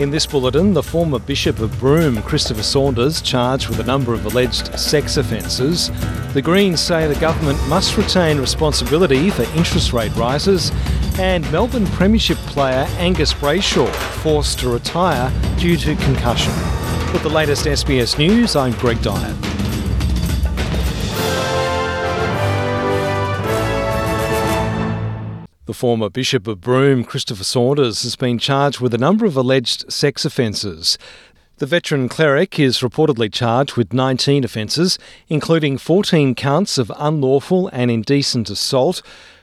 In this bulletin, the former Bishop of Broome, Christopher Saunders, charged with a number of alleged sex offences. The Greens say the government must retain responsibility for interest rate rises. And Melbourne Premiership player Angus Brayshaw forced to retire due to concussion. With the latest SBS News, I'm Greg Dyett. The former Bishop of Broome, Christopher Saunders, has been charged with a number of alleged sex offences. The veteran cleric is reportedly charged with 19 offences, including 14 counts of unlawful and indecent assault,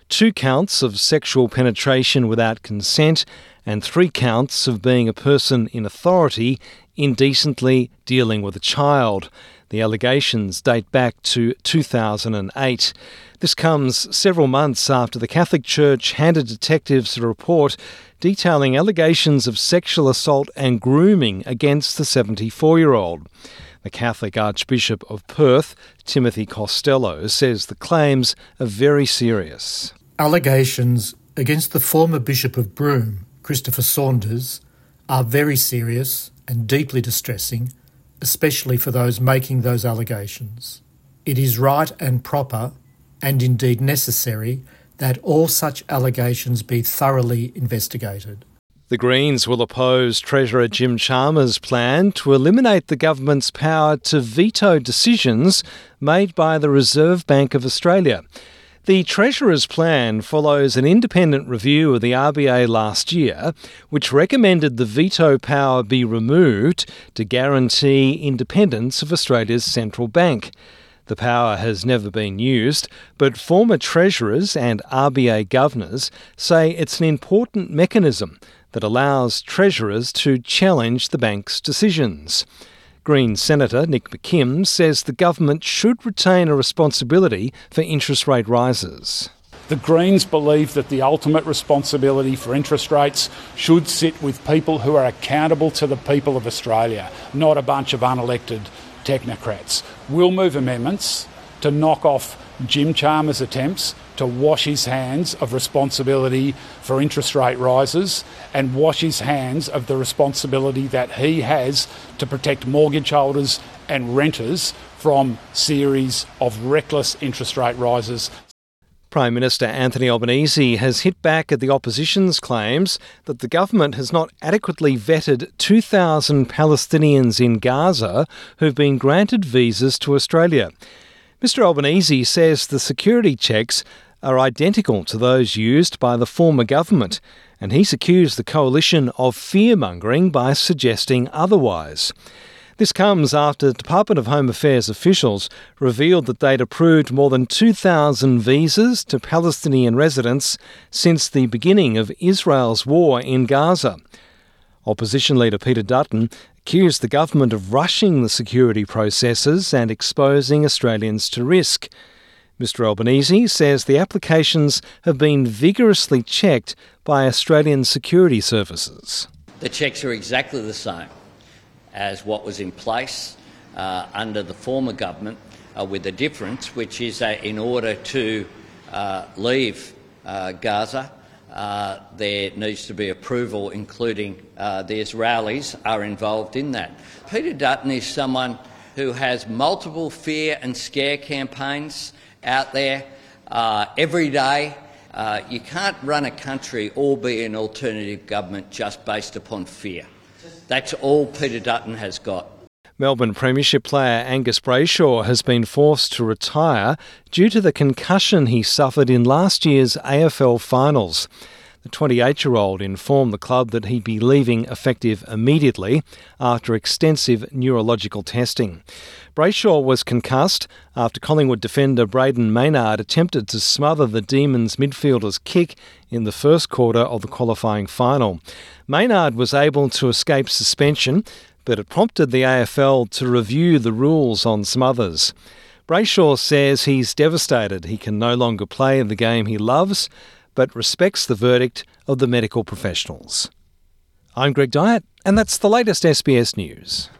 two counts of sexual penetration without consent, and three counts of being a person in authority indecently dealing with a child. The allegations date back to 2008. This comes several months after the Catholic Church handed detectives a report detailing allegations of sexual assault and grooming against the 74 year old. The Catholic Archbishop of Perth, Timothy Costelloe, says the claims are very serious. Allegations against the former Bishop of Broome, Christopher Saunders, are very serious and deeply distressing especially for those making those allegations. It is right and proper, and indeed necessary, that all such allegations be thoroughly investigated. The Greens will oppose Treasurer Jim Chalmers' plan to eliminate the government's power to veto decisions made by the Reserve Bank of Australia. The Treasurer's plan follows an independent review of the RBA last year, which recommended the veto power be removed to guarantee independence of Australia's central bank. The power has never been used, but former treasurers and RBA governors say it's an important mechanism that allows treasurers to challenge the bank's decisions. Green Senator Nick McKim says the government should retain a responsibility for interest rate rises. The Greens believe that the ultimate responsibility for interest rates should sit with people who are accountable to the people of Australia, not a bunch of unelected technocrats. We'll move amendments to knock off Jim Chalmers' attempts to wash his hands of responsibility for interest rate rises and wash his hands of the responsibility that he has to protect mortgage holders and renters from series of reckless interest rate rises. Prime Minister Anthony Albanese has hit back at the opposition's claims that the government has not adequately vetted 2,000 Palestinians in Gaza who've been granted visas to Australia. Mr Albanese says the security checks are identical to those used by the former government, and he's accused the coalition of fear mongering by suggesting otherwise. This comes after Department of Home Affairs officials revealed that they'd approved more than 2,000 visas to Palestinian residents since the beginning of Israel's war in Gaza. Opposition leader Peter Dutton accused the government of rushing the security processes and exposing Australians to risk. Mr Albanese says the applications have been vigorously checked by Australian security services. The checks are exactly the same as what was in place uh, under the former government, uh, with a difference, which is that in order to uh, leave uh, Gaza, uh, there needs to be approval, including uh, the Israelis are involved in that. Peter Dutton is someone who has multiple fear and scare campaigns out there uh, every day. Uh, you can't run a country or be an alternative government just based upon fear. That's all Peter Dutton has got. Melbourne Premiership player Angus Brayshaw has been forced to retire due to the concussion he suffered in last year's AFL finals. The 28 year old informed the club that he'd be leaving effective immediately after extensive neurological testing. Brayshaw was concussed after Collingwood defender Brayden Maynard attempted to smother the Demons midfielder's kick in the first quarter of the qualifying final. Maynard was able to escape suspension, but it prompted the AFL to review the rules on smothers. Brayshaw says he's devastated he can no longer play in the game he loves but respects the verdict of the medical professionals. I'm Greg Dyett, and that's the latest SBS News.